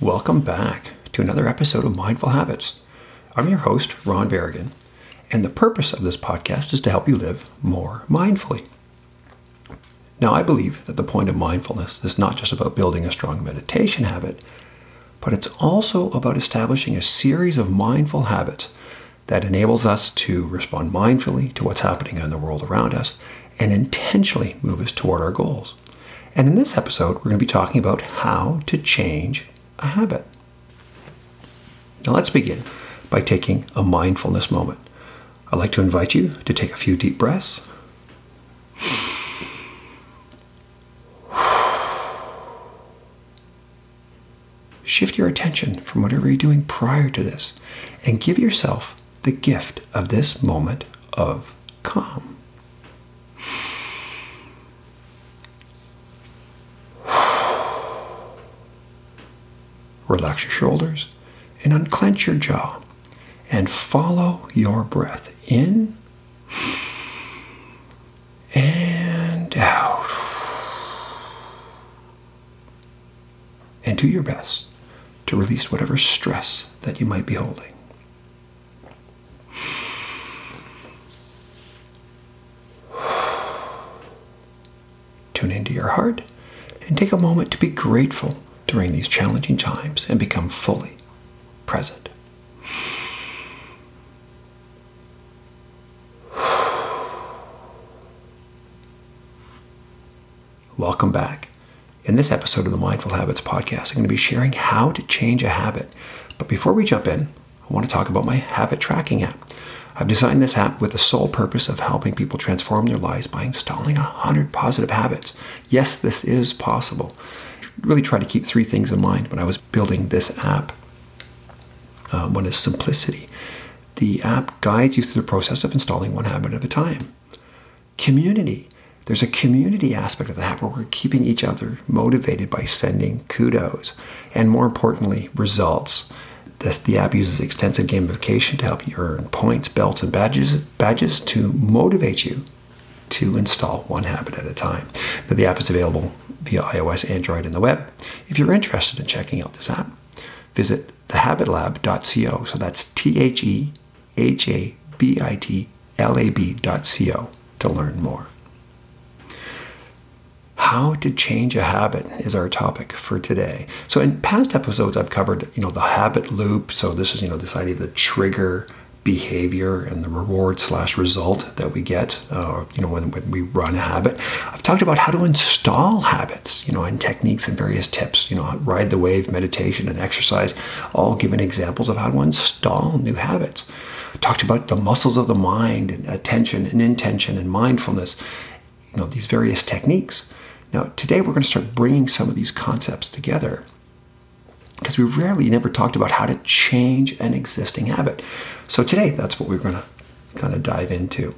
Welcome back to another episode of Mindful Habits. I'm your host, Ron Varigan, and the purpose of this podcast is to help you live more mindfully. Now, I believe that the point of mindfulness is not just about building a strong meditation habit, but it's also about establishing a series of mindful habits that enables us to respond mindfully to what's happening in the world around us and intentionally move us toward our goals. And in this episode, we're going to be talking about how to change a habit. Now, let's begin by taking a mindfulness moment. I'd like to invite you to take a few deep breaths. Shift your attention from whatever you're doing prior to this and give yourself the gift of this moment of calm. Relax your shoulders and unclench your jaw and follow your breath in and out. And do your best to release whatever stress that you might be holding. Tune into your heart and take a moment to be grateful during these challenging times and become fully present. Welcome back. In this episode of the Mindful Habits podcast, I'm going to be sharing how to change a habit. But before we jump in, I want to talk about my habit tracking app. I've designed this app with the sole purpose of helping people transform their lives by installing 100 positive habits. Yes, this is possible really try to keep three things in mind when I was building this app. Uh, one is simplicity. The app guides you through the process of installing one habit at a time. Community. There's a community aspect of the app where we're keeping each other motivated by sending kudos. And more importantly, results. The app uses extensive gamification to help you earn points, belts, and badges, badges to motivate you to install one habit at a time. Now, the app is available via iOS, Android, and the web. If you're interested in checking out this app, visit thehabitlab.co. So that's T H E H A B I T L A B.co to learn more. How to change a habit is our topic for today. So in past episodes I've covered, you know, the habit loop. So this is, you know, this idea of the trigger behavior and the reward slash result that we get uh, you know when, when, we run a habit. I've talked about how to install habits you know and techniques and various tips you know ride the wave meditation and exercise all given examples of how to install new habits. I talked about the muscles of the mind and attention and intention and mindfulness you know these various techniques. Now today we're going to start bringing some of these concepts together because we rarely never talked about how to change an existing habit. So today, that's what we're going to kind of dive into.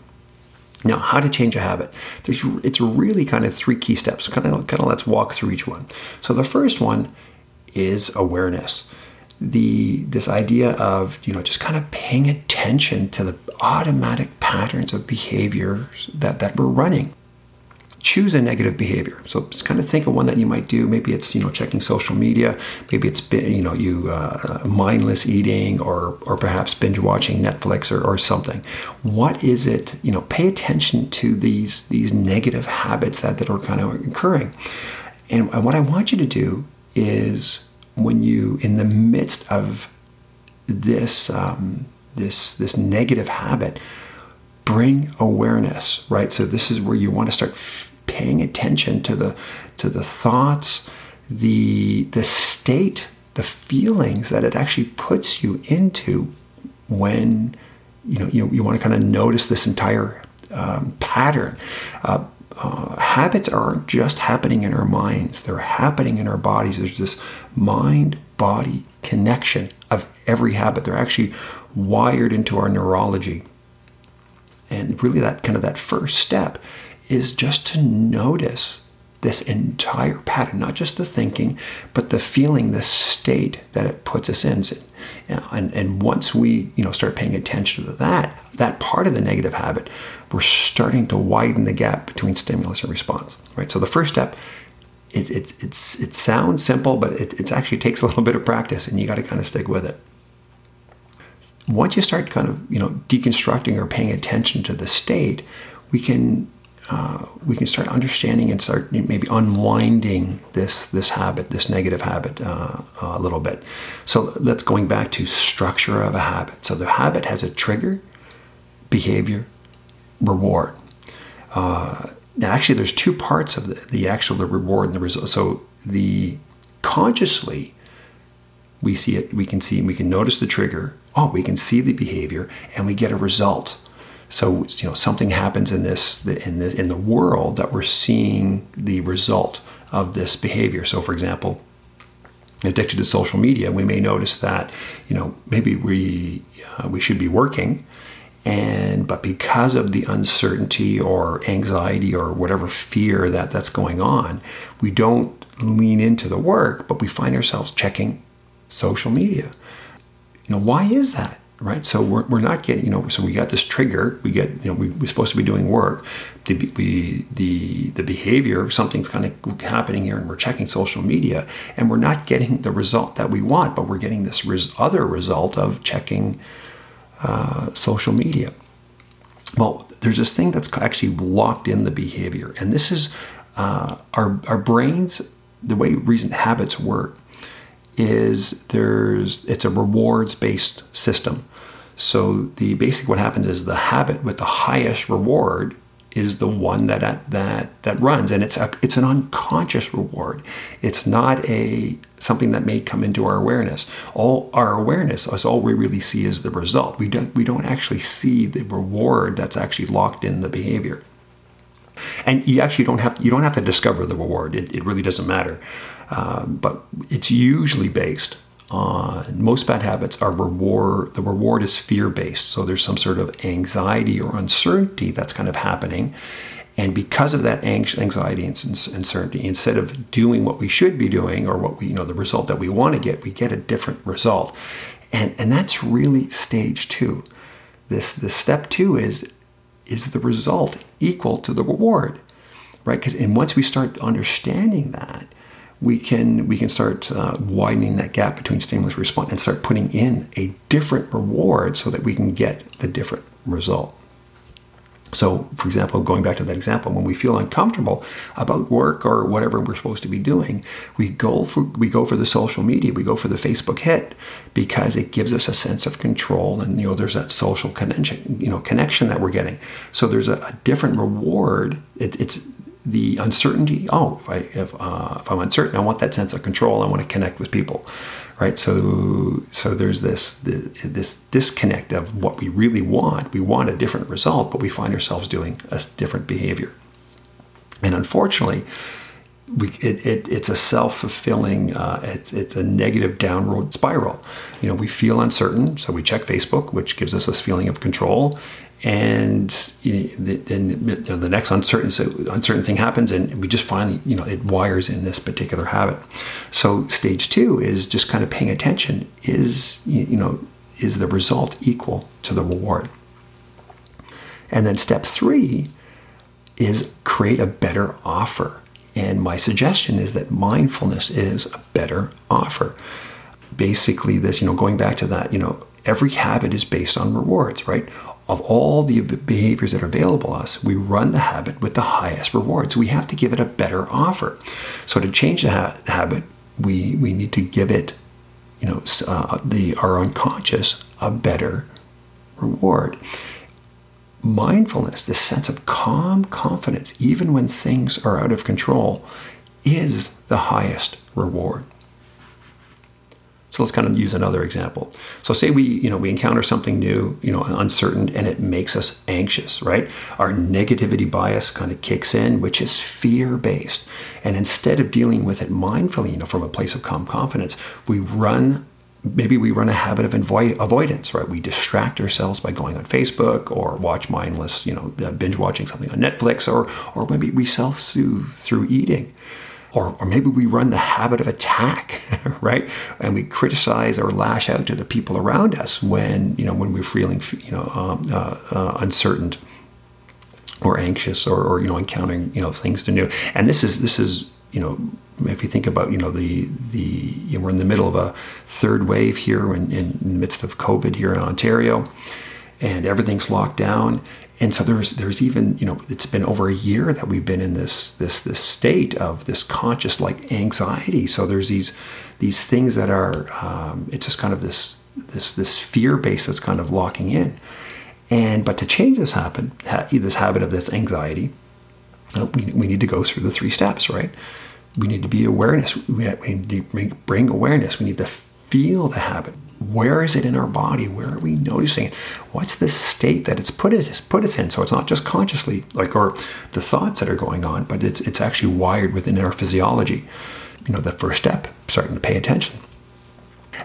Now, how to change a habit? There's it's really kind of three key steps. Kind of kind of let's walk through each one. So the first one is awareness. The this idea of you know just kind of paying attention to the automatic patterns of behavior that that we're running choose a negative behavior. So just kind of think of one that you might do. Maybe it's you know checking social media. Maybe it's you know you uh, mindless eating or or perhaps binge watching Netflix or, or something. What is it? You know, pay attention to these these negative habits that that are kind of occurring. And, and what I want you to do is when you in the midst of this um, this this negative habit bring awareness right so this is where you want to start paying attention to the to the thoughts, the the state, the feelings that it actually puts you into when you know you, you want to kind of notice this entire um, pattern. Uh, uh, habits aren't just happening in our minds; they're happening in our bodies. There's this mind-body connection of every habit. They're actually wired into our neurology, and really, that kind of that first step is just to notice this entire pattern, not just the thinking, but the feeling, the state that it puts us in. And, and once we, you know, start paying attention to that, that part of the negative habit, we're starting to widen the gap between stimulus and response, right? So the first step it, it, it's, it sounds simple, but it, it actually takes a little bit of practice and you got to kind of stick with it. Once you start kind of, you know, deconstructing or paying attention to the state, we can uh, we can start understanding and start maybe unwinding this this habit, this negative habit, uh, a little bit. So let's going back to structure of a habit. So the habit has a trigger, behavior, reward. Uh, now, actually, there's two parts of the, the actual the reward and the result. So the consciously, we see it. We can see. We can notice the trigger. Oh, we can see the behavior, and we get a result. So you know something happens in this in the in the world that we're seeing the result of this behavior. So, for example, addicted to social media, we may notice that you know maybe we uh, we should be working and but because of the uncertainty or anxiety or whatever fear that that's going on we don't lean into the work but we find ourselves checking social media you know why is that right so we're, we're not getting you know so we got this trigger we get you know we, we're supposed to be doing work the, we, the the behavior something's kind of happening here and we're checking social media and we're not getting the result that we want but we're getting this res- other result of checking uh, social media. Well, there's this thing that's actually locked in the behavior, and this is uh, our our brains. The way recent habits work is there's it's a rewards based system. So the basic what happens is the habit with the highest reward is the one that that that runs, and it's a, it's an unconscious reward. It's not a something that may come into our awareness. All our awareness is all we really see is the result. We don't we don't actually see the reward that's actually locked in the behavior. And you actually don't have you don't have to discover the reward. It, it really doesn't matter. Uh, but it's usually based uh, most bad habits are reward the reward is fear based so there's some sort of anxiety or uncertainty that's kind of happening. And because of that anxiety and uncertainty instead of doing what we should be doing or what we you know the result that we want to get we get a different result. And and that's really stage two. This this step two is is the result equal to the reward right? Because and once we start understanding that we can we can start uh, widening that gap between stimulus response and start putting in a different reward so that we can get the different result. So, for example, going back to that example, when we feel uncomfortable about work or whatever we're supposed to be doing, we go for we go for the social media, we go for the Facebook hit because it gives us a sense of control, and you know there's that social connection, you know, connection that we're getting. So there's a, a different reward. It, it's the uncertainty. Oh, if, I, if, uh, if I'm uncertain, I want that sense of control. I want to connect with people, right? So, so there's this this disconnect of what we really want. We want a different result, but we find ourselves doing a different behavior. And unfortunately, we, it, it, it's a self-fulfilling uh, it's, it's a negative downward spiral you know we feel uncertain so we check facebook which gives us this feeling of control and you know, then know, the next uncertain uncertain thing happens, and we just finally you know it wires in this particular habit. So stage two is just kind of paying attention. Is you know is the result equal to the reward? And then step three is create a better offer. And my suggestion is that mindfulness is a better offer. Basically, this, you know, going back to that, you know, every habit is based on rewards, right? Of all the behaviors that are available to us, we run the habit with the highest reward. So we have to give it a better offer. So to change the ha- habit, we we need to give it, you know, uh, the our unconscious a better reward. Mindfulness, this sense of calm confidence, even when things are out of control, is the highest reward. So let's kind of use another example. So say we, you know, we encounter something new, you know, uncertain, and it makes us anxious, right? Our negativity bias kind of kicks in, which is fear-based. And instead of dealing with it mindfully, you know, from a place of calm confidence, we run maybe we run a habit of avoidance, right? We distract ourselves by going on Facebook or watch mindless, you know, uh, binge watching something on Netflix, or or maybe we self-soothe through eating or, or maybe we run the habit of attack, right? And we criticize or lash out to the people around us when, you know, when we're feeling, you know, um, uh, uh, uncertain or anxious or, or, you know, encountering, you know, things to do. And this is, this is, you know, if you think about, you know, the the you know, we're in the middle of a third wave here in, in the midst of COVID here in Ontario, and everything's locked down. And so there's there's even you know it's been over a year that we've been in this this this state of this conscious like anxiety. So there's these these things that are um, it's just kind of this this this fear base that's kind of locking in. And but to change this habit, this habit of this anxiety, uh, we, we need to go through the three steps, right? We need to be awareness. We, need to bring awareness. We need to feel the habit. Where is it in our body? Where are we noticing it? What's the state that it's put us put us in? So it's not just consciously, like or the thoughts that are going on, but it's it's actually wired within our physiology. You know, the first step, starting to pay attention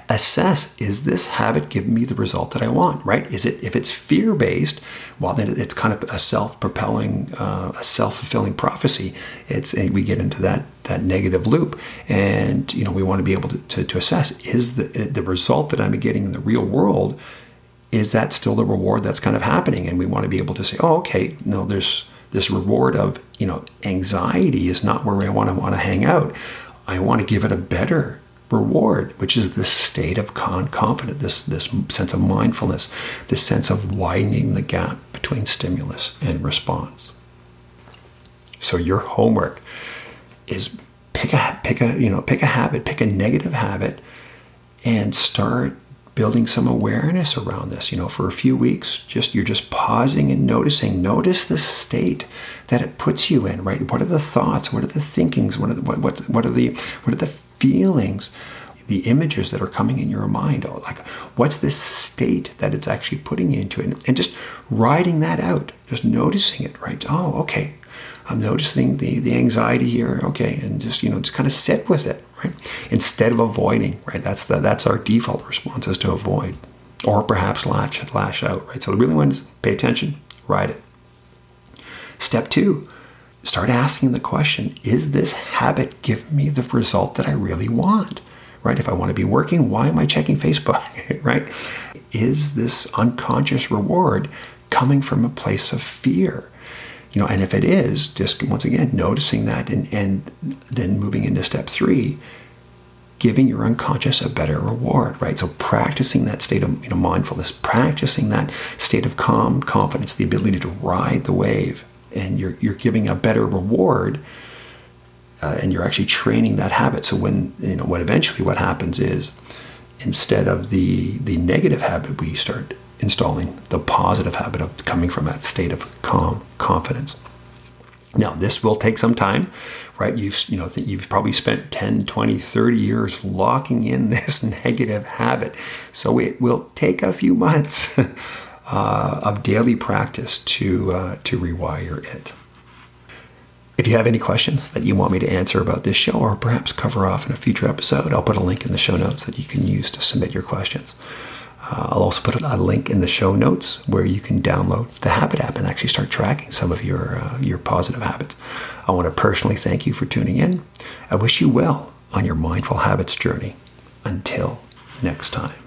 assess is this habit giving me the result that I want, right? Is it, if it's fear based, well, then it's kind of a self propelling, uh, a self fulfilling prophecy. It's, we get into that, that negative loop. And, you know, we want to be able to, to, to assess is the, the result that I'm getting in the real world, is that still the reward that's kind of happening? And we want to be able to say, oh, okay, no, there's this reward of, you know, anxiety is not where I want to want to hang out. I want to give it a better reward, which is this state of confidence, this, this sense of mindfulness, this sense of widening the gap between stimulus and response. So your homework is pick a pick a you know pick a habit, pick a negative habit, and start building some awareness around this. You know for a few weeks just you're just pausing and noticing. Notice the state that it puts you in right? What are the thoughts? What are the thinkings? What are the, what, what, what are the what are the feelings, the images that are coming in your mind. Like, what's this state that it's actually putting you into? And, and just writing that out, just noticing it, right? Oh, okay. I'm noticing the, the anxiety here, okay, and just you know just kind of sit with it, right? Instead of avoiding, right? That's the that's our default response is to avoid, or perhaps lash lash out, right? So the really want to pay attention, write it. Step two, start asking the question is this habit giving me the result that I really want? Right? If I want to be working, why am I checking Facebook? right? Is this unconscious reward coming from a place of fear? You know, and if it is, just once again noticing that and, and then moving into step three, giving your unconscious a better reward, right? So practicing that state of you know, mindfulness, practicing that state of calm confidence, the ability to ride the wave and you're, you're giving a better reward uh, and you're actually training that habit. So when, you know, what eventually what happens is instead of the, the negative habit, we start installing the positive habit of coming from that state of calm confidence. Now, this will take some time, right? You've, you know, you've probably spent 10, 20, 30 years locking in this negative habit. So it will take a few months uh, of daily practice to uh, to rewire it. If you have any questions that you want me to answer about this show or perhaps cover off in a future episode, I'll put a link in the show notes that you can use to submit your questions. Uh, I'll also put a link in the show notes where you can download the Habit app and actually start tracking some of your uh, your positive habits. I want to personally thank you for tuning in. I wish you well on your mindful habits journey. Until next time.